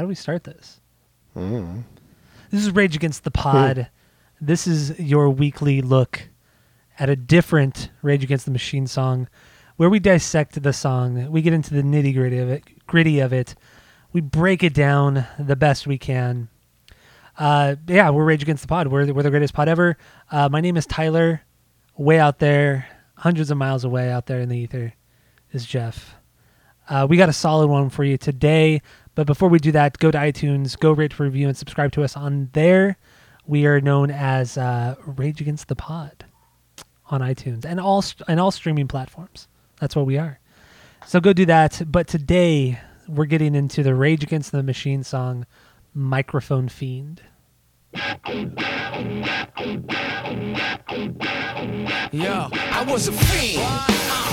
how do we start this? Mm. This is Rage Against the Pod. this is your weekly look at a different Rage Against the Machine song, where we dissect the song. We get into the nitty gritty of it. Gritty of it. We break it down the best we can. Uh, yeah, we're Rage Against the Pod. We're, we're the greatest pod ever. Uh, my name is Tyler. Way out there, hundreds of miles away out there in the ether, is Jeff. Uh, we got a solid one for you today. But before we do that, go to iTunes, go rate, for review, and subscribe to us on there. We are known as uh, Rage Against the Pod on iTunes and all and all streaming platforms. That's what we are. So go do that. But today we're getting into the Rage Against the Machine song "Microphone Fiend." Yo, I was a fiend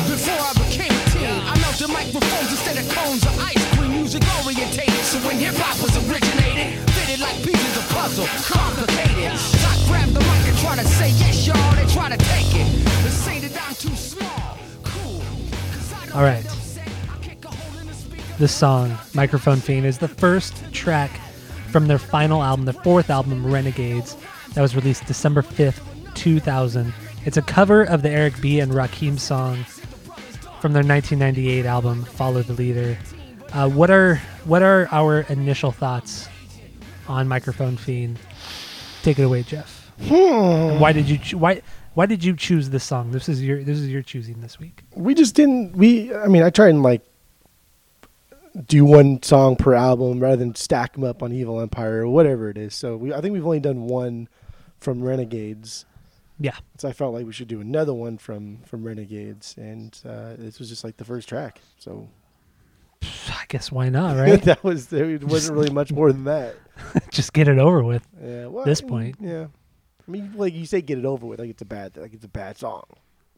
before I became a teen. I melted microphones instead of cones of ice cream. Music orientated, so when hip hop was originated, fitted like pieces of puzzle, complicated. I grabbed the mic and try to say yes, y'all. They try to take it. They say that I'm too small. Cool. 'cause I don't All right. get upset. I kick a hole in the. This song, Microphone Fiend, is the first track from their final album, their fourth album, Renegades, that was released December 5th, 2000. It's a cover of the Eric B. and Rakim song from their 1998 album, Follow the Leader. Uh, what are what are our initial thoughts on Microphone Fiend? Take it away, Jeff. Why did you cho- why why did you choose this song? This is your this is your choosing this week. We just didn't. We. I mean, I tried and like do one song per album rather than stack them up on Evil Empire or whatever it is. So we. I think we've only done one from Renegades. Yeah. So I felt like we should do another one from from Renegades, and uh, this was just like the first track. So I guess why not, right? that was there wasn't really much more than that. Just get it over with. Yeah, well, This I mean, point. yeah. I mean, like you say, get it over with. Like it's a bad, like it's a bad song,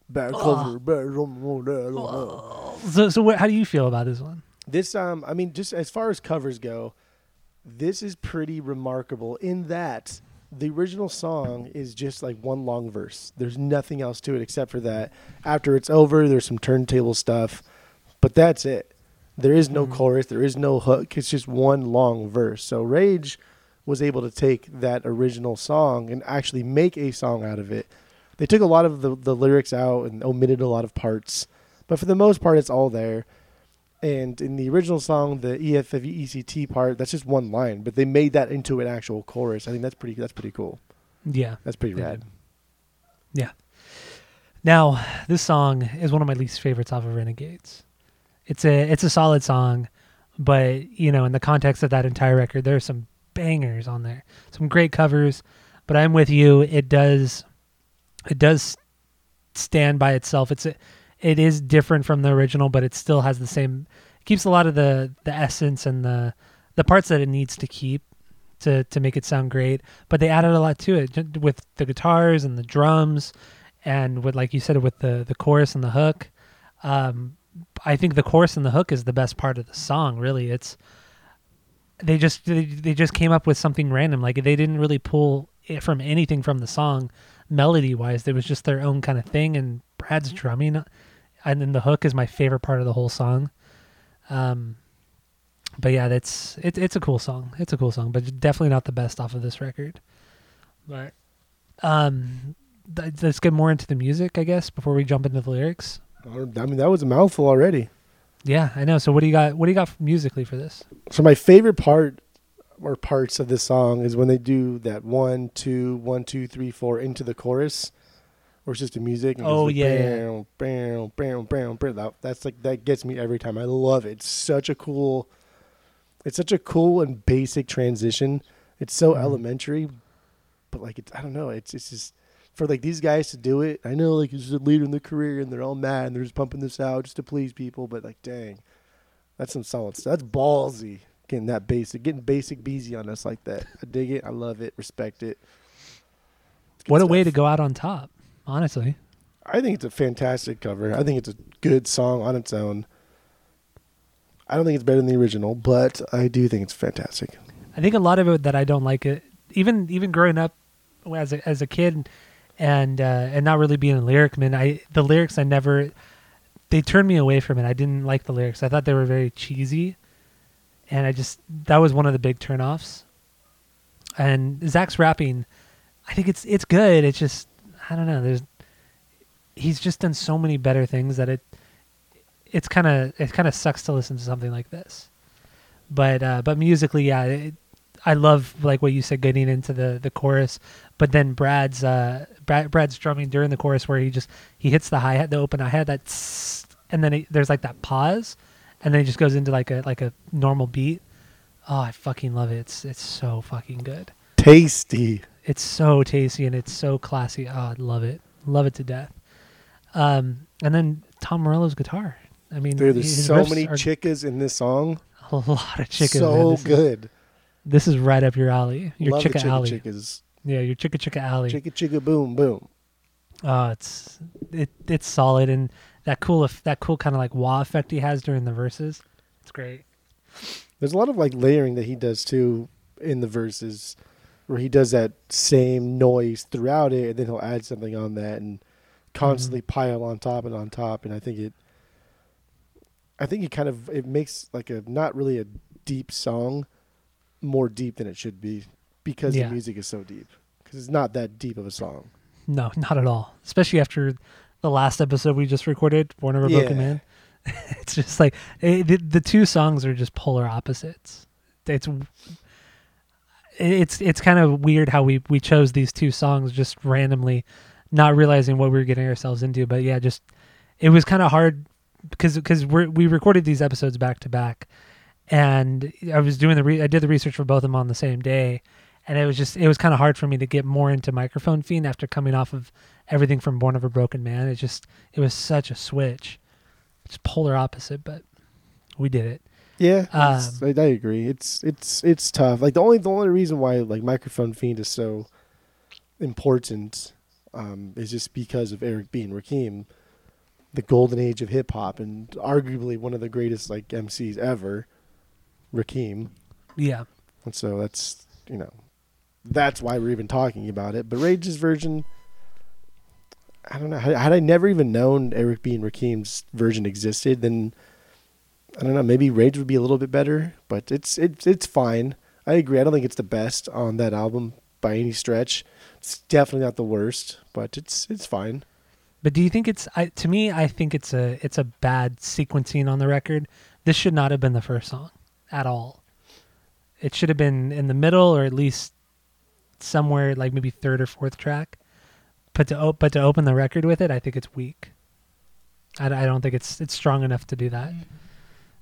bad cover, bad. So, so what, how do you feel about this one? This, um, I mean, just as far as covers go, this is pretty remarkable in that the original song is just like one long verse. There's nothing else to it except for that. After it's over, there's some turntable stuff, but that's it. There is no chorus. There is no hook. It's just one long verse. So Rage was able to take that original song and actually make a song out of it. They took a lot of the, the lyrics out and omitted a lot of parts, but for the most part, it's all there. And in the original song, the E EFFECT part, that's just one line, but they made that into an actual chorus. I think that's pretty. That's pretty cool. Yeah. That's pretty rad. Yeah. Now, this song is one of my least favorites off of Renegades. It's a it's a solid song, but you know, in the context of that entire record, there are some bangers on there. Some great covers, but I'm with you. It does it does stand by itself. It's a, it is different from the original, but it still has the same keeps a lot of the the essence and the the parts that it needs to keep to to make it sound great. But they added a lot to it with the guitars and the drums, and with like you said with the the chorus and the hook. Um, I think the chorus and the hook is the best part of the song. Really, it's they just they, they just came up with something random. Like they didn't really pull it from anything from the song, melody wise. It was just their own kind of thing. And Brad's drumming, and then the hook is my favorite part of the whole song. Um, but yeah, that's it's it's a cool song. It's a cool song, but definitely not the best off of this record. But um, th- let's get more into the music, I guess, before we jump into the lyrics. I mean, that was a mouthful already. Yeah, I know. So what do you got? What do you got musically for this? So my favorite part or parts of this song is when they do that one, two, one, two, three, four into the chorus, where it's just the music. and Oh, like yeah, yeah. bam, bam, bam, bam, bam. That- That's like that gets me every time. I love it. It's such a cool. It's such a cool and basic transition. It's so Mhm. elementary, but like it's I don't know. It's it's just for like these guys to do it. I know like it's leader in the career and they're all mad and they're just pumping this out just to please people. But like, dang, that's some solid stuff. That's ballsy. Getting that basic, getting basic beezy on us like that. I dig it. I love it. Respect it. What a way to go out on top, honestly. I think it's a fantastic cover. I think it's a good song on its own. I don't think it's better than the original, but I do think it's fantastic. I think a lot of it that I don't like it, even even growing up as a as a kid, and uh, and not really being a lyric man. I the lyrics I never they turned me away from it. I didn't like the lyrics. I thought they were very cheesy, and I just that was one of the big turnoffs. And Zach's rapping, I think it's it's good. It's just I don't know. There's he's just done so many better things that it it's kind of it kind of sucks to listen to something like this. But uh, but musically, yeah, it, I love like what you said getting into the the chorus, but then Brad's uh Brad, Brad's drumming during the chorus where he just he hits the hi hat, the open hi hat, that and then it, there's like that pause, and then he just goes into like a like a normal beat. Oh, I fucking love it. It's it's so fucking good. Tasty. It's so tasty and it's so classy. Oh, I love it. Love it to death. Um, and then Tom Morello's guitar. I mean, Dude, there's so many are chickas in this song. a lot of chickens. so. This is- good. This is right up your alley. Your Love chicka chicka alley. chickas. Yeah, your chicka chicka alley. Chicka chicka boom boom. Oh, it's it it's solid and that cool that cool kind of like wah effect he has during the verses. It's great. There's a lot of like layering that he does too in the verses, where he does that same noise throughout it, and then he'll add something on that and constantly mm-hmm. pile on top and on top. And I think it, I think it kind of it makes like a not really a deep song more deep than it should be because Yeah. the music is so deep. Because it's not that deep of a song. No, not at all. Especially after the last episode we just recorded, Born of a Broken Yeah. Man. it's just like it, the, the two songs are just polar opposites. It's it's it's kind of weird how we we chose these two songs just randomly, not realizing what we were getting ourselves into. But yeah, just it was kind of hard because because we we recorded these episodes back to back, and I was doing the re- I did the research for both of them on the same day, and it was just it was kind of hard for me to get more into microphone fiend after coming off of everything from Born of a Broken Man. It just it was such a switch, it's polar opposite, but we did it. Yeah, Um, I, I agree. It's it's it's tough. Like the only the only reason why like microphone fiend is so important um, is just because of Eric B and Rakim, the golden age of hip hop, and arguably one of the greatest like MCs ever, Rakim. Yeah, And so that's you know, that's why we're even talking about it. But Rage's version, I don't know. Had, had I never even known Eric B and Rakim's version existed, then I don't know. Maybe Rage would be a little bit better. But it's it's it's fine. I agree. I don't think it's the best on that album by any stretch. It's definitely not the worst, but it's it's fine. but do you think it's I, to me? I think it's a it's a bad sequencing on the record. This should not have been the first song at all. It should have been in the middle or at least somewhere like maybe third or fourth track. But to op- but to open the record with it, I think it's weak. I, I don't think it's it's strong enough to do that. Mm-hmm.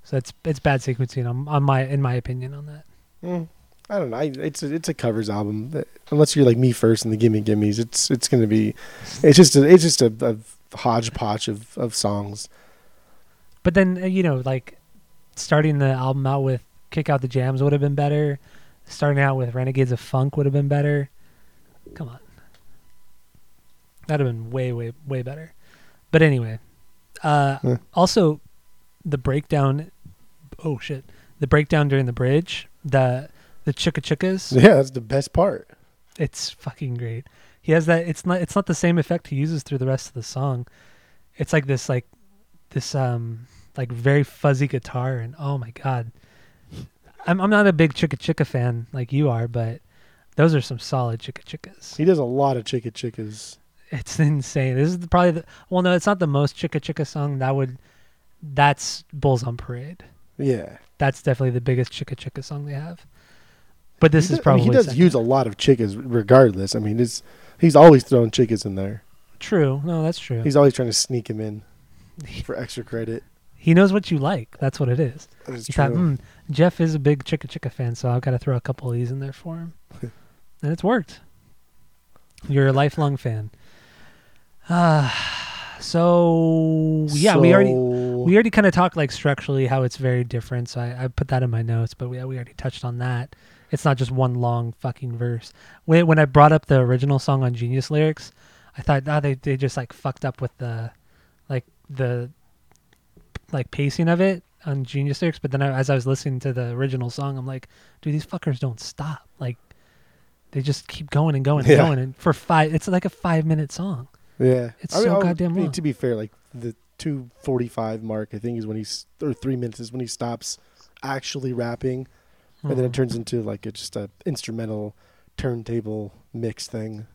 So it's it's bad sequencing on, on my in my opinion on that. Mm, I don't know. I, it's a, it's a covers album. Unless you're like me first and the Gimme Gimmes, it's it's gonna be. It's just a, it's just a, a hodgepodge of of songs. But then uh, you know, like starting the album out with "Kick Out the Jams" would have been better. Starting out with "Renegades of Funk" would have been better. Come on, that'd have been way, way, way better. But anyway, uh, Yeah. also the breakdown. Oh shit! The breakdown during the bridge, the the chicka chickas. Yeah, that's the best part. It's fucking great. He has that. It's not. It's not the same effect he uses through the rest of the song. It's like this, like this, um, like very fuzzy guitar, and oh my god, I'm I'm not a big Chicka Chicka fan like you are, but those are some solid Chicka Chickas. He does a lot of chicka chickas. It's insane. This is the, probably the well, no, it's not the most Chicka Chicka song. That would, that's Bulls on Parade. Yeah, That's definitely the biggest Chicka Chicka song they have. But this He is does- I mean, probably he does second. use a lot of chickas regardless. I mean, it's he's always throwing chickas in there. true. No, that's true. He's always trying to sneak him in for extra credit. He knows what you like. That's what it is. That is He true. thought, hmm, Jeff is a big Chicka Chicka fan, so I've got to throw a couple of these in there for him. and it's worked. You're a lifelong fan. Uh, so yeah, we already So- we already kind of talked like structurally how it's very different. So I, I put that in my notes, but we we already touched on that. It's not just one long fucking verse. When when I brought up the original song on Genius lyrics, I thought, oh, they they just like fucked up with the, like the, like pacing of it on Genius lyrics. But then I, as I was listening to the original song, I'm like, dude, these fuckers don't stop. Like, they just keep going and going and Yeah. going. And for five, it's like a five minute song. yeah, it's so I'll- goddamn I mean, long. To be fair, like the two forty five mark, I think is when he's or three minutes is when he stops actually rapping, and then it Mhm. turns into like a, just a instrumental turntable mix thing.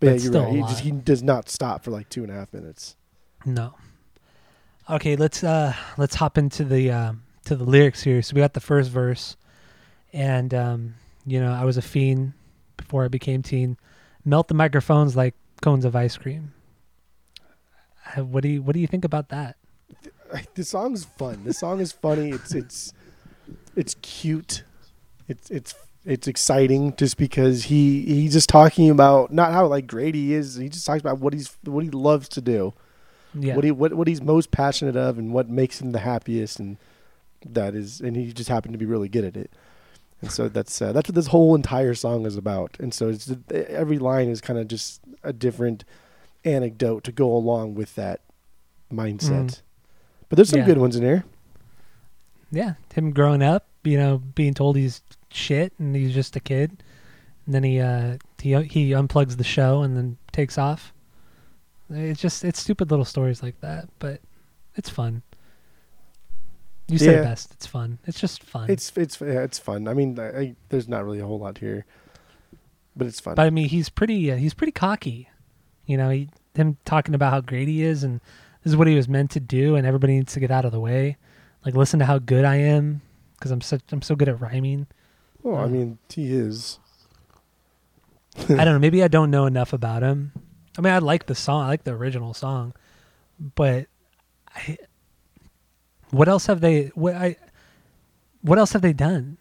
But But yeah, you're still right. He just he does not stop for like two and a half minutes. No. Okay, let's uh let's hop into the um to the lyrics here. So we got the first verse, and um you know I was a fiend before I became teen. Melt the microphones like cones of ice cream. What do you what do you think about that? the song's fun. The song is funny. It's it's it's cute. It's it's it's exciting just because he he's just talking about not how like great he is. He just talks about what he's what he loves to do. Yeah. What he what what he's most passionate of and what makes him the happiest and that is and he just happened to be really good at it. And so that's uh, that's what this whole entire song is about. And so it's every line is kind of just a different anecdote to go along with that mindset. Mhm. But there's some Yeah. good ones in here. yeah, him growing up, you know, being told he's shit and he's just a kid, and then he uh he he unplugs the show and then takes off. It's just it's stupid little stories like that, but it's fun. You said Yeah. it best. It's fun. It's just fun. It's it's yeah, it's fun. I mean, I, I, there's not really a whole lot here, but it's fun. but I mean, he's pretty uh, he's pretty cocky. You know, he, him talking about how great he is and this is what he was meant to do, and everybody needs to get out of the way. Like, listen to how good I am because I'm such I'm so good at rhyming. well, I uh, mean, he is. I don't know. Maybe I don't know enough about him. I mean, I like the song. I like the original song, but I, what else have they? What I? What else have they done?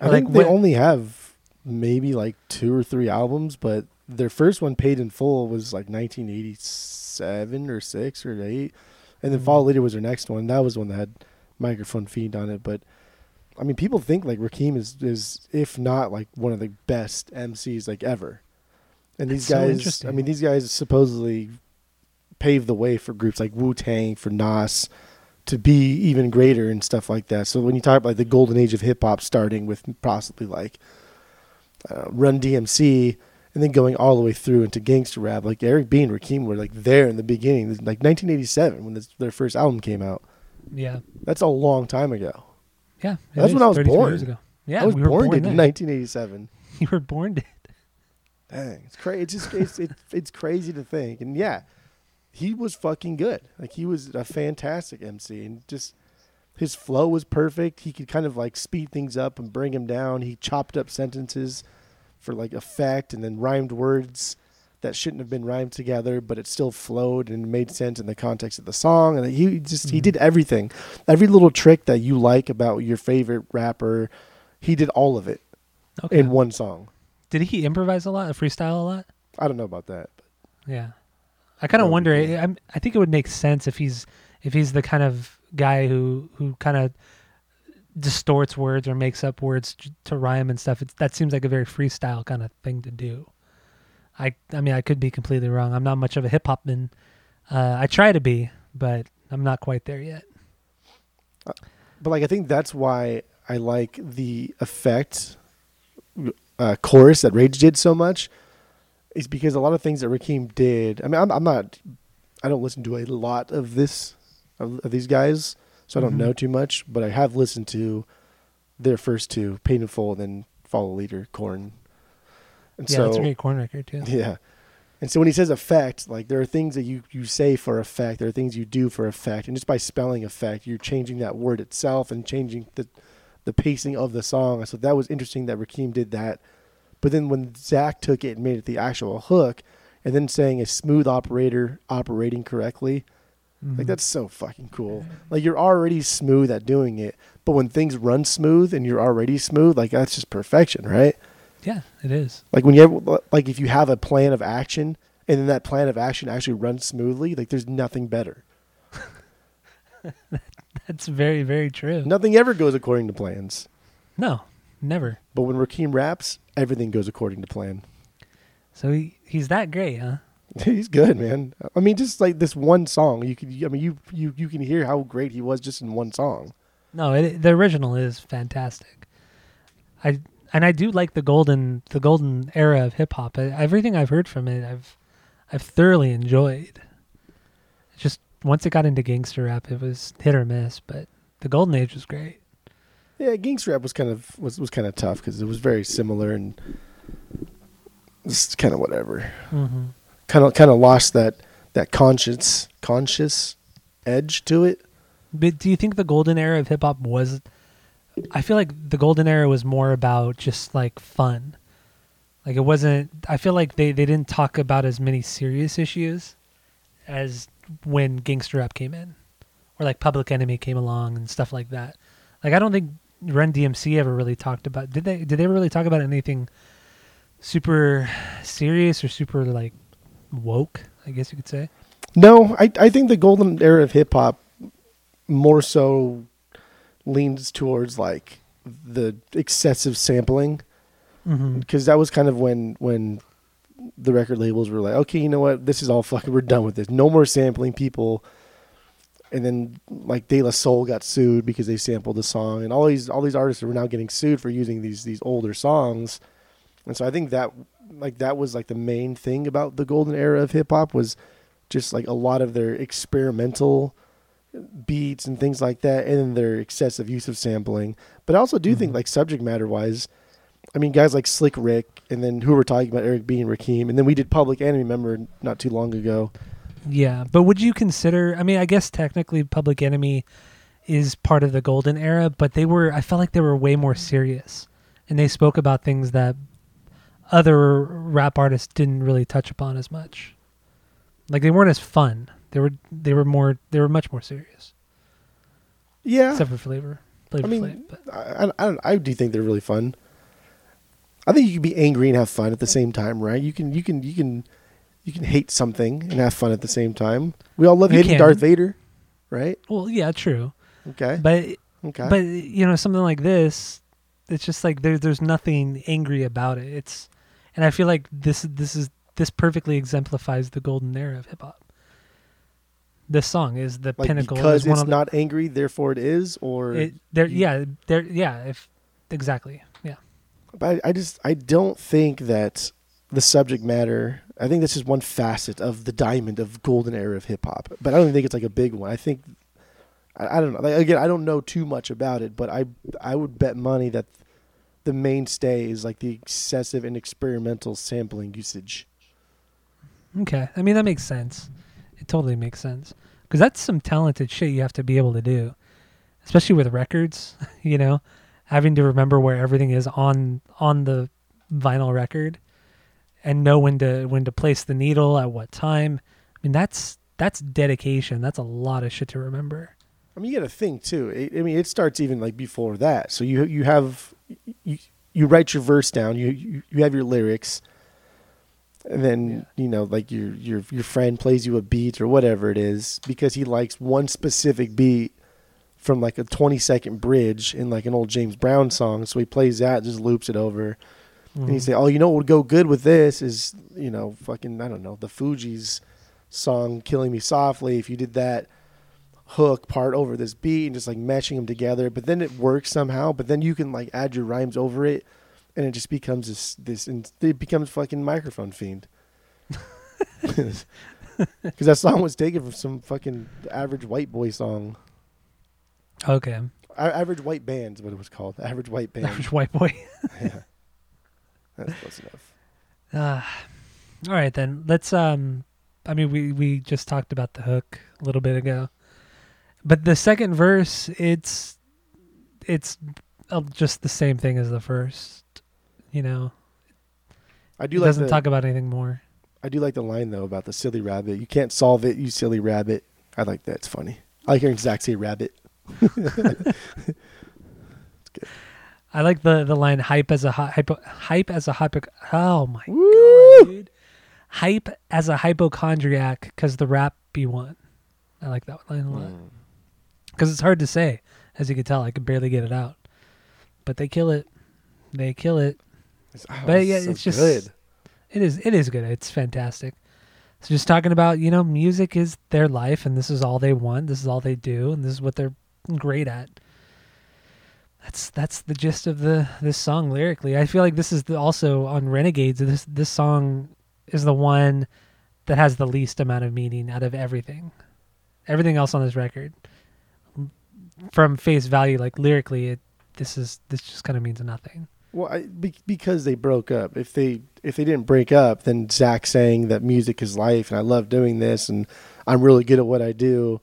I Like, think they what- only have maybe like two or three albums, but their first one, Paid in Full, was like 1987 or six or eight, and then Mhm. Follow Leader was their next one. That was one that had Microphone Fiend on it. But I mean, people think like Rakim is is if not like one of the best MCs like ever. And these That's so guys, I mean, these guys supposedly paved the way for groups like Wu Tang, for Nas, to be even greater and stuff like that. So when you talk about like, the golden age of hip hop starting with possibly like uh, Run DMC and then going all the way through into gangster rap, like Eric B and Rakim were like there in the beginning, like 1987 when this, their first album came out. Yeah, That's a long time ago. yeah. That's is, when I was born. Years ago. Yeah, I was we were born, born in 1987. You were born. Dead. Dang, it's crazy. It's just it's, it's it's crazy to think. And yeah, he was fucking good. Like he was a fantastic MC, and just his flow was perfect. He could kind of like speed things up and bring him down. He chopped up sentences for like effect, and then rhymed words that shouldn't have been rhymed together, but it still flowed and made sense in the context of the song. And he just he Mhm. did everything, every little trick that you like about your favorite rapper. He did all of it Okay. in one song. Did he improvise a lot, freestyle a lot? I don't know about that. But Yeah, I kind of wonder. I'm, I think it would make sense if he's if he's the kind of guy who who kind of distorts words or makes up words to rhyme and stuff. It's, that seems like a very freestyle kind of thing to do. I I mean, I could be completely wrong. I'm not much of a hip hop man. Uh, I try to be, but I'm not quite there yet. but like I think that's why I like the effect uh, chorus that Rage did so much is because a lot of things that Rakim did. I mean, I'm, I'm not, I don't listen to a lot of this of, of these guys, so I don't Mhm. know too much. But I have listened to their first two, Paid in Full, and then Follow Leader, Corn. And Yeah, so that's a great corn record too. yeah. And so when he says effect, like there are things that you, you say for effect, there are things you do for effect, and just by spelling effect, you're changing that word itself and changing the the pacing of the song. So that was interesting that Rakim did that. But then when Zach took it and made it the actual hook, and then saying a smooth operator operating correctly, Mhm. like that's so fucking cool. Like you're already smooth at doing it, but when things run smooth and you're already smooth, like that's just perfection, right? yeah, it is. Like when you have, like if you have a plan of action and then that plan of action actually runs smoothly, like there's nothing better. That's very very true. Nothing ever goes according to plans. No, never. But when Rakim raps, everything goes according to plan. So he he's that great, huh? He's good, man. I mean, just like this one song, you could. I mean, you you you can hear how great he was just in one song. No, it, the original is fantastic. I and I do like the golden the golden era of hip hop. Everything I've heard from it, I've I've thoroughly enjoyed. Just once it got into gangster rap, it was hit or miss, but the golden age was great. Yeah, gangster rap was kind of was was kind of tough because it was very similar and it's kind of whatever. hmm Kind of kind of lost that that conscious conscious edge to it. But do you think the golden era of hip hop was? I feel like the golden era was more about just like fun. Like it wasn't. I feel like they they didn't talk about as many serious issues as when gangster rap came in, or like Public Enemy came along and stuff like that. Like I don't think Run DMC ever really talked about. Did they? Did they ever really talk about anything super serious or super like woke? I guess you could say. No, I I think the golden era of hip hop more so leans towards like the excessive sampling Mm-hmm. because that was kind of when when the record labels were like, okay, you know what, this is all fucking, we're done with this. No more sampling people. And then like De La Soul got sued because they sampled the song, and all these all these artists were now getting sued for using these these older songs. And so I think that like that was like the main thing about the golden era of hip hop was just like a lot of their experimental beats and things like that, and their excessive use of sampling. But I also do think Mhm. like subject matter wise, I mean guys like Slick Rick, and then who we're talking about Eric B and Rakim, and then we did Public Enemy, remember not too long ago. Yeah, but would you consider? I mean, I guess technically, Public Enemy is part of the golden era, but they were. I felt like they were way more serious, and they spoke about things that other rap artists didn't really touch upon as much. Like they weren't as fun. They were. They were more. They were much more serious, Yeah, except for flavor. Flavor I mean, Flav, I, I, I, don't- I do think they're really fun. I think you can be angry and have fun at the same time, right? You can you can you can you can hate something and have fun at the same time. We all love You hating can. Darth Vader, right? well, yeah, true. Okay, But okay. but you know something like this, it's just like there there's nothing angry about it. It's and I feel like this this is this perfectly exemplifies the golden era of hip hop. This song is the like pinnacle. because it's of not angry, therefore it is, or it, there. you- Yeah, there. Yeah, if exactly. Yeah. But I, I just I don't think that the subject matter. I think this is one facet of the diamond of golden era of hip hop. But I don't think it's like a big one. I think I, I don't know. Like, again, I don't know too much about it, but I I would bet money that the mainstay is like the excessive and experimental sampling usage. Okay. I mean that makes sense. It totally makes sense because that's some talented shit you have to be able to do, especially with records. You know, having to remember where everything is on on the vinyl record, and know when to when to place the needle at what time. I mean that's that's dedication. That's a lot of shit to remember. I mean, you got to think too. It, I mean, it starts even like before that. So you you have you, you write your verse down. You, you you have your lyrics, and then you know like your your your friend plays you a beat or whatever it is because he likes one specific beat from like a 20 second bridge in like an old James Brown song. So he plays that, just loops it over, and he Mhm. say, "Oh, you know what would go good with this is you know fucking I don't know the Fugees song "Killing Me Softly." If you did that hook part over this beat and just like meshing them together, but then it works somehow. But then you can like add your rhymes over it, and it just becomes this this and it becomes fucking microphone fiend. Because that song was taken from some fucking average white boy song. Okay. A- Average white band is what it was called. Average white band. Average white boy. yeah. That's close enough. Ah, all right then. Let's um I mean we we just talked about the hook a little bit ago. But the second verse it's it's uh, just the same thing as the first, you know. I It do like doesn't the, talk about anything more. I do like the line though about the silly rabbit. You can't solve it, you silly rabbit. I like that. It's funny. I like hearing Zach say rabbit. I like the the line hype as a hy- hypo hype as a hypo Oh my Woo! god, dude. Hype as a hypochondriac cuz the rap be one. I like that line a lot. Mm. Because it's hard to say. As you can tell, I can barely get it out, but they kill it. They kill it. It's, oh, But yeah, so it's just good. It is. It is good. It's fantastic. So just talking about you know, music is their life, and this is all they want. This is all they do, and this is what they're great at. That's that's the gist of the this song lyrically. I feel like this is the, also on Renegades. This this song is the one that has the least amount of meaning out of everything. Everything else on this record, from face value, like lyrically, it this is this just kind of means nothing. Well, I, be, because they broke up. If they if they didn't break up, then Zach saying that music is life and I love doing this and I'm really good at what I do,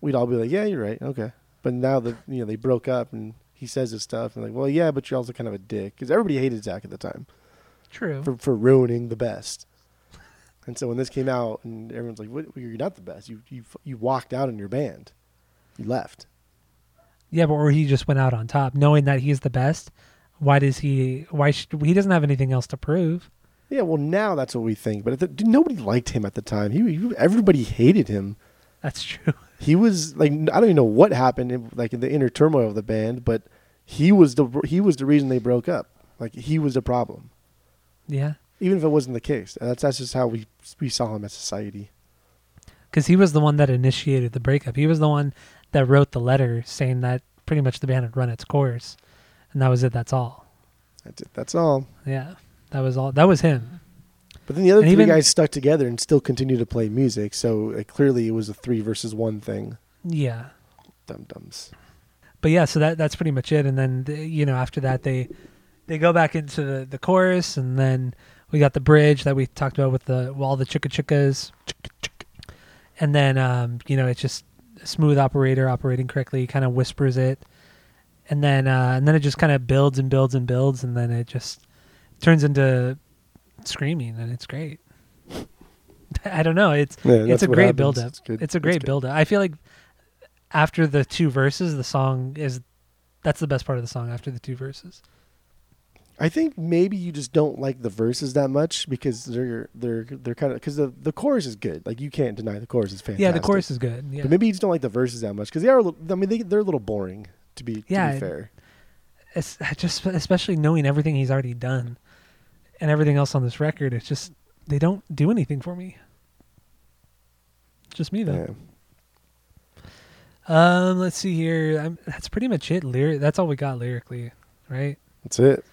we'd all be like, yeah, you're right, okay. But now that you know they broke up and he says this stuff and like, well, yeah, but you're also kind of a dick because everybody hated Zach at the time True. for for ruining the best. And so when this came out and everyone's like, what, "You're not the best. You you you walked out on your band. You left." Yeah, but or he just went out on top, knowing that he's the best. Why does he? Why should he doesn't have anything else to prove? Yeah, well, now that's what we think. But at the, nobody liked him at the time. He, he everybody hated him. That's true. He was like I don't even know what happened, in, like in the inner turmoil of the band, but he was the he was the reason they broke up. Like he was the problem, Yeah, even if it wasn't the case. That's that's just how we we saw him as society. because he was the one that initiated the breakup. He was the one that wrote the letter saying that pretty much the band had run its course, and that was it. That's all. That's it. That's all. Yeah, that was all. That was him. But then the other And three even- guys stuck together and still continued to play music. So like, clearly it was a three versus one thing. Yeah. Dum dums. but yeah, so that that's pretty much it. And then the, you know after that they they go back into the, the chorus, and then we got the bridge that we talked about with the all the chicka chickas, and then um, you know it's just smooth operator operating correctly, kind of whispers it, and then uh, and then it just kind of builds and builds and builds, and then it just turns into screaming, and it's great. I don't know. It's Yeah, it's a great build up. It's. It's a great build up. I feel like after the two verses, the song is that's the best part of the song. After the two verses, I think maybe you just don't like the verses that much because they're they're they're kind of because the the chorus is good. Like you can't deny the chorus is fantastic. yeah, the chorus is good. Yeah, But maybe you just don't like the verses that much because they are. A little, I mean, they they're a little boring to be to Yeah, be fair. it's just especially knowing everything he's already done and everything else on this record. It's just they don't do anything for me. Just me though. Yeah. Um, let's see here. I'm, that's pretty much it. Lyric. That's all we got lyrically, right? That's it.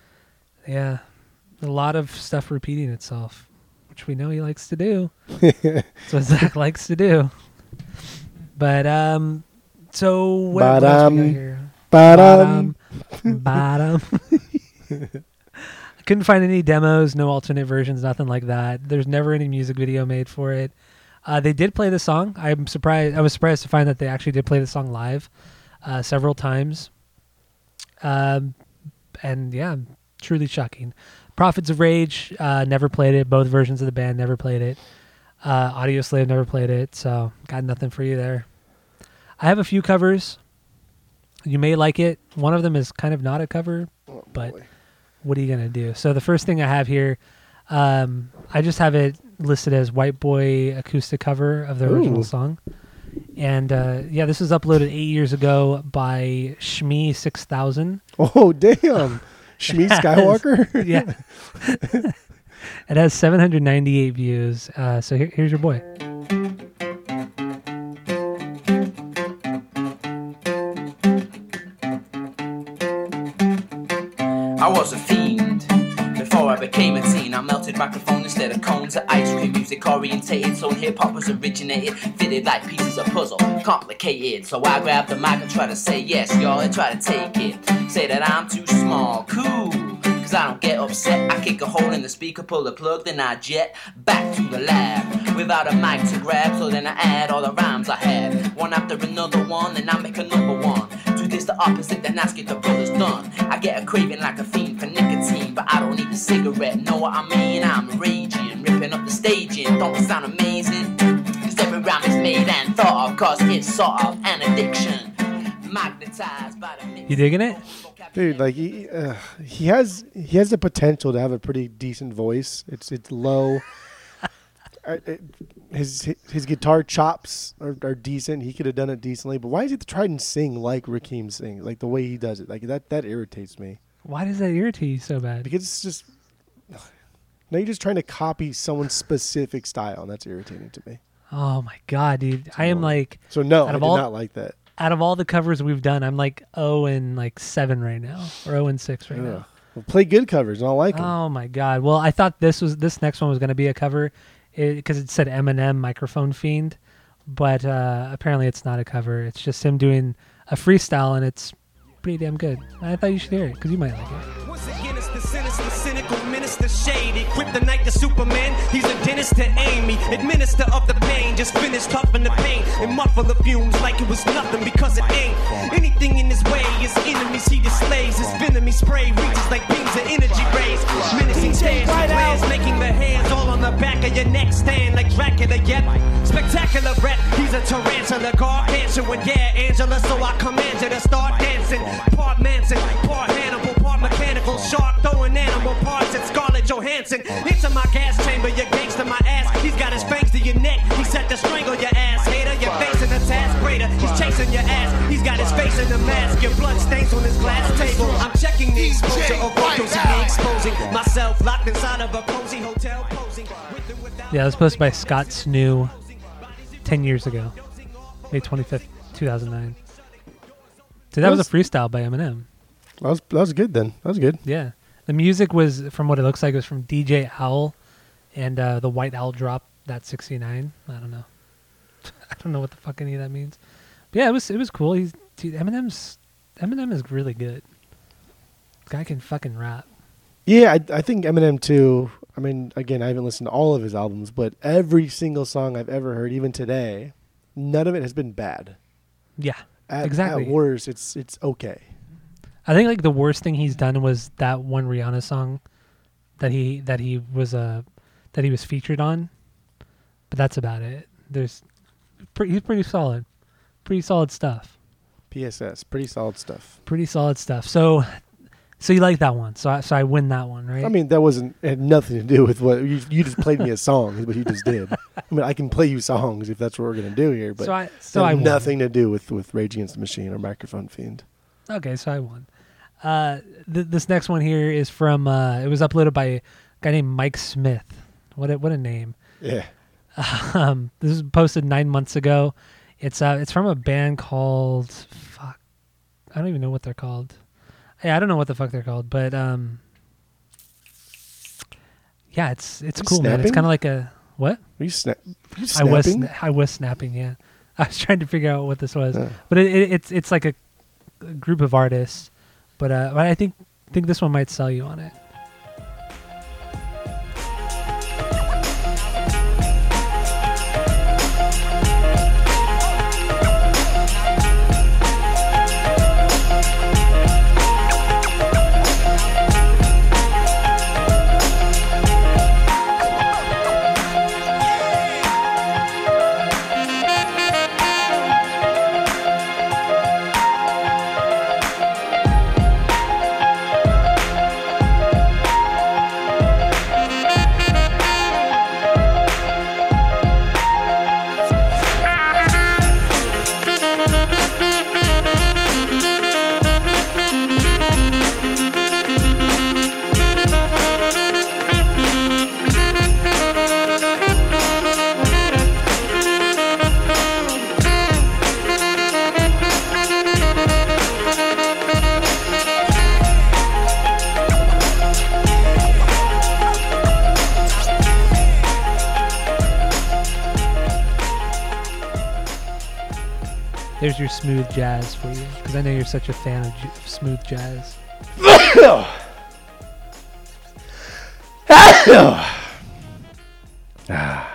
Yeah, a lot of stuff repeating itself, which we know he likes to do. That's what Zach likes to do. But um, so what, else we got here? Bottom. Bottom. I couldn't find any demos, no alternate versions, nothing like that. There's never any music video made for it. Uh, they did play the song. I'm surprised. I was surprised to find that they actually did play the song live uh, several times. Um, and yeah, truly shocking. Prophets of Rage uh, never played it. Both versions of the band never played it. Uh, Audioslave never played it. So got nothing for you there. I have a few covers. You may like it. One of them is kind of not a cover, Oh, but boy. what are you gonna do? So the first thing I have here, um, I just have it listed as White Boy acoustic cover of the original Ooh. song, and uh, yeah, this was uploaded eight years ago by Shmi Six Thousand. oh damn, Shmi has- Skywalker. Yeah, it has 798 views. Uh, so here, here's your boy. I was a fiend before I became a teen. I melted microphone instead of cones of ice cream. Music orientated, so hip hop was originated. Fitted like pieces of puzzle, complicated. So I grab the mic and try to say yes, y'all, and try to take it. Say that I'm too small, cool. Cause I don't get upset. I kick a hole in the speaker, pull the plug, then I jet back to the lab without a mic to grab. So then I add all the rhymes I had, one after another one, and I make another one. Do this the opposite, then ask if the brother's done. I get a craving like a fiend for nicotine, but I don't need a cigarette. Know what I mean? I'm raging, ripping up the staging. Don't it sound amazing? Cause every rhyme is made and thought of, cause it's sort of an addiction. Magnetized by the mix. You digging it? Dude, like he, uh, he has he has the potential to have a pretty decent voice. It's it's low. Uh, it- his his guitar chops are, are decent. He could have done it decently, but why does he have to try and sing like Rakim sings, like the way he does it? Like that that irritates me Why does that irritate you so bad? because it's just now you're just trying to copy someone's specific style, and that's irritating to me. Oh my god, dude! I am like So no, Out I of did all- not like that. out of all the covers we've done, I'm like 0 and like 7 right now, or 0 and 6 right Ugh. now. Well, play good covers, and I like them. Oh my god! Well, I thought this was this next one was going to be a cover because it, said Eminem microphone fiend, but uh, apparently it's not a cover. It's just him doing a freestyle, and it's pretty damn good. I thought you should hear it because you might like it. Minister, shady. Kryptonite to Superman, he's a dentist to Amy. Administer of the pain, just finished huffing the pain. And muffle the fumes like it was nothing because it ain't. Anything in his way is enemies he displays. His venom he spray reaches like beams of energy rays. Menacing stares and glares, making the hairs all on the back of your neck stand like Dracula. Yet spectacular rat, he's a tarantula, gargantuan. Yeah, Angela, so I command you to start dancing. Part Manson, Scarlett Johansson. Into my gas chamber, you gangster my ass. He's got his fangs to your neck. He's set to strangle your ass, hater. You're facing a task greater. He's chasing your ass. He's got his face in the mask. Your blood stains on his glass table. I'm checking the exposure of photos he be exposing myself locked inside of a cozy hotel posing. With and without Yeah, it was posted by Scott Snoo 10 years ago, May 25th, 2009. So that was a freestyle by Eminem. That was that was good then. That was good. Yeah. The music was, from what it looks like, it was from DJ Owl and uh, the White Owl drop, that 69. I don't know. I don't know what the fuck any of that means. But yeah, it was it was cool. He's dude, Eminem's Eminem is really good. This guy can fucking rap. Yeah, I, I think Eminem too. I mean, again, I haven't listened to all of his albums, but every single song I've ever heard, even today, none of it has been bad. Yeah. At, Exactly. At worst, it's it's okay. I think like the worst thing he's done was that one Rihanna song that he that he was uh that he was featured on. But that's about it. There's pretty he's pretty solid. Pretty solid stuff. PSS, pretty solid stuff. Pretty solid stuff. So so you like that one. So I so I win that one, right? I mean, that wasn't had nothing to do with what you, you just played me a song. Is what you just did. I mean, I can play you songs if that's what we're gonna do here, but so I so I had won. nothing to do with with Rage Against the Machine or Microphone Fiend. Okay, so I won. Uh, th- this next one here is from. Uh, it was uploaded by a guy named Mike Smith. What a, what a name. Yeah, Um, this was posted nine months ago. It's uh, it's from a band called fuck. I don't even know what they're called. Yeah, I don't know what the fuck they're called, but um, yeah, it's it's cool, man. It's kind of like a what? Are you, snap? Are you I was snapping? sna- I was snapping. Yeah, I was trying to figure out what this was, Yeah. but it, it, it's it's like a, a group of artists. But uh, I think think this one might sell you on it. There's your smooth jazz for you, because I know you're such a fan of j- smooth jazz. Yeah,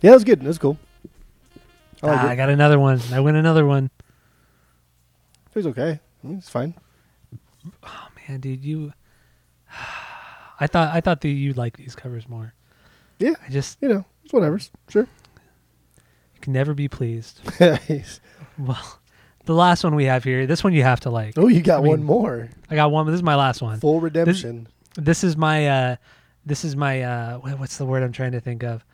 that was good. That was cool. I like ah, it. I got another one. I win another one. It was okay. It's fine. Oh man, dude, you. I thought I thought that you like these covers more. Yeah, I just you know, it's whatever. Sure. you can never be pleased. Well, the last one we have here, this one you have to like. Oh, you got I mean, one more. I got one, but this is my last one. Full redemption. This is my uh this is my uh what's the word I'm trying to think of?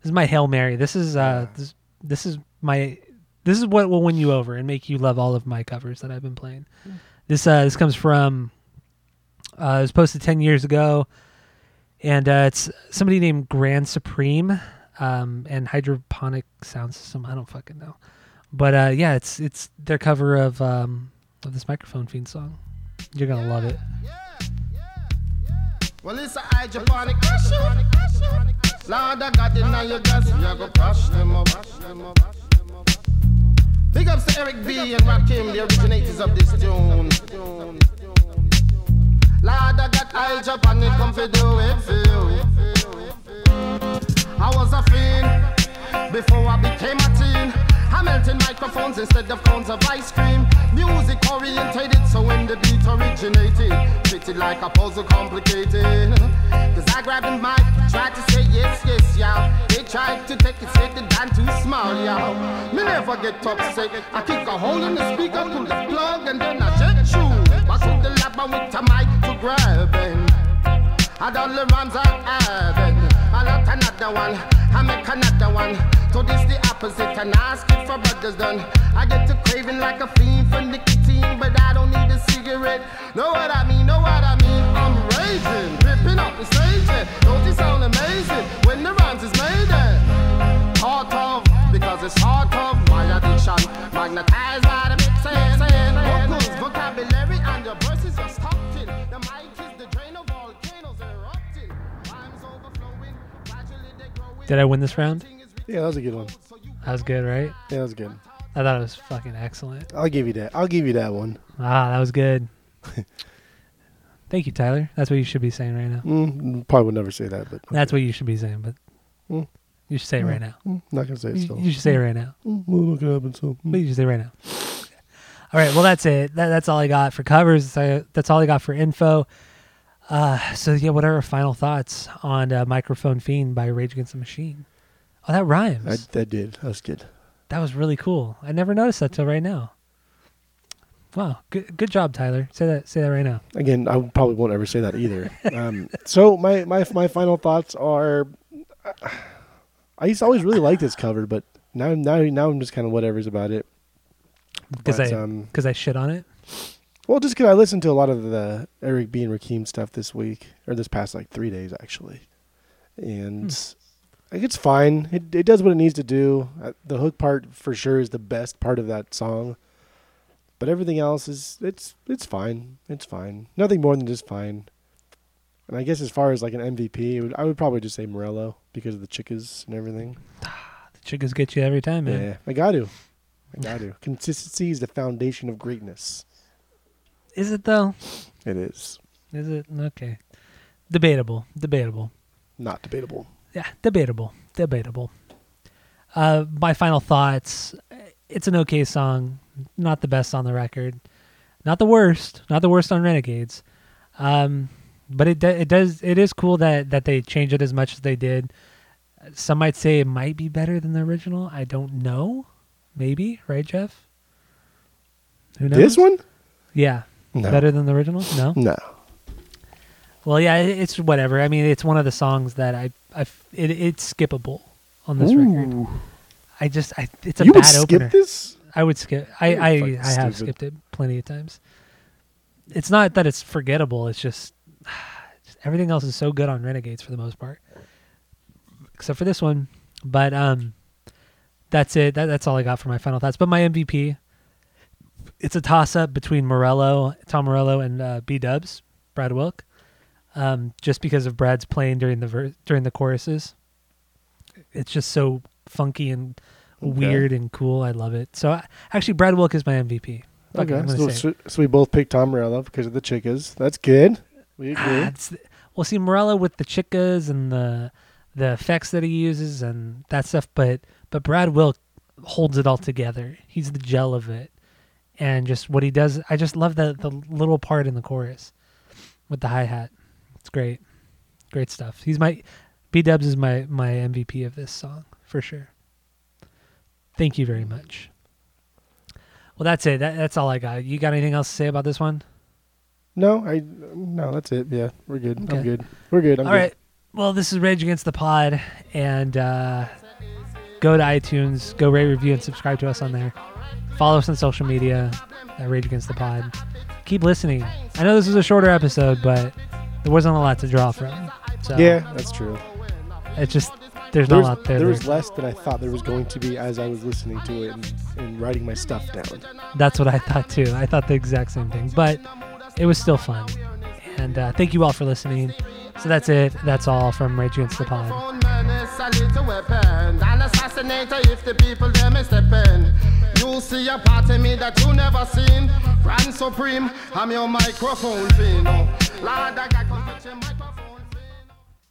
This is my Hail Mary. This is uh this, this is my this is what will win you over and make you love all of my covers that I've been playing. This uh this comes from uh it was posted 10 years ago and uh it's somebody named Grand Supreme um and Hydroponic Sound System. I don't fucking know. But uh yeah, it's it's their cover of um of this microphone fiend song. You're going to love it. Well, it's a. Lord, I got it now, you you go crush them up. Big ups to Eric B and Rakim, the originators of this tune. Lord, I got come for do it for you. I was a fiend before I became a teen. I'm melting microphones instead of cones of ice cream. Music orientated, so when the beat originated, fitted like a puzzle complicated. Cause I grabbed the mic, tried to say yes, yes, yeah. They tried to take it, said the damn too small, yeah. Me never get upset. I kick a hole in the speaker, pull the plug, and then I jet shoot. Back to the lab and with a mic to grab and I done the rhymes I have I lot another one, I make another one. So this the opposite, and ask it for brothers done. I get to craving like a fiend Did I win this round? Yeah, that was a good one. That was good, right? Yeah, that was good. I thought it was fucking excellent. I'll give you that. I'll give you that one. Ah, that was good. Thank you, Tyler. That's what you should be saying right now. Mm, probably would never say that, but That's what you should be saying, but Mm. you should say it right now. Mm, not gonna say it You, still. you should say it right now. Mm, well, look happened. So But you should say it right now. All right. Well, that's it. That, that's all I got for covers. That's all I got for info. Uh, so yeah, what are our final thoughts on uh, "Microphone Fiend" by Rage Against the Machine? Oh, that rhymes. I, that did. That was good. that was really cool. I never noticed that till right now. Wow, good good job, Tyler. Say that say that right now. Again, I probably won't ever say that either. um, so my, my my final thoughts are, I used to always really like this cover, but now now now I'm just kind of whatever's about it. Because I um, because I shit on it. Well, just because I listened to a lot of the Eric B and Rakim stuff this week, or this past like three days actually, and like it's fine. It it does what it needs to do. Uh, the hook part for sure is the best part of that song, but everything else is it's it's fine. It's fine. Nothing more than just fine. And I guess as far as like an MVP, would, I would probably just say Morello because of the chickas and everything. The chickas get you every time, man. Yeah, I got to. I got to. Consistency is the foundation of greatness. Is it though? It is Is it okay? Debatable. Debatable. not debatable. Yeah, debatable, debatable. Uh, my final thoughts. It's an okay song, not the best on the record, not the worst, not the worst on Renegades. Um, but it it does it is cool that that they changed it as much as they did. Some might say it might be better than the original. I don't know. Maybe right, Jeff? Who knows? This one? yeah, No. better than the original. No. No. Well, yeah, it- it's whatever. I mean, it's one of the songs that I, I f- it, it's skippable on this record. Ooh. I just, I, it's a you would bad skip opener. this? I would skip. I, You're I, fucking I have stupid. skipped it plenty of times. It's not that it's forgettable. It's just, just everything else is so good on Renegades for the most part, except for this one. But um, that's it. That, that's all I got for my final thoughts. But my MVP, it's a toss up between Morello, Tom Morello, and uh, B Dubs, Brad Wilk. Um, just because of Brad's playing during the ver- during the choruses, it's just so funky and weird and cool. I love it. So I, actually, Brad Wilk is my MVP. Fuck Okay. So, so, so we both picked Tom Morello because of the chickas. That's good. We Ah, agree. it's- well, see Morello with the chicas and the the effects that he uses and that stuff, but but Brad Wilk holds it all together. He's the gel of it, and just what he does. I just love the the little part in the chorus with the hi hat. It's great, great stuff. He's my B Dubs is my my MVP of this song for sure. Thank you very much. Well, that's it. That, that's all I got. You got anything else to say about this one? no, I no, that's it. Yeah, we're good. Okay. I'm good. We're good. I'm All good. right. Well, this is Rage Against the Pod, and uh, go to iTunes, go rate, review, and subscribe to us on there. Follow us on social media at Rage Against the Pod. Keep listening. I know this is a shorter episode, but there wasn't a lot to draw from. So Yeah, that's true. it's just there's There not was, a lot there. there was less than I thought there was going to be as I was listening to it and, and writing my stuff down. That's what I thought too. I thought the exact same thing, but it was still fun. And uh, thank you all for listening. So that's it. That's all from Rage Against the Pod. Assassinator if the people them is stepping. You see a part of me that you never seen. Grand Supreme, I'm your microphone fiend. Lord, I got your microphone.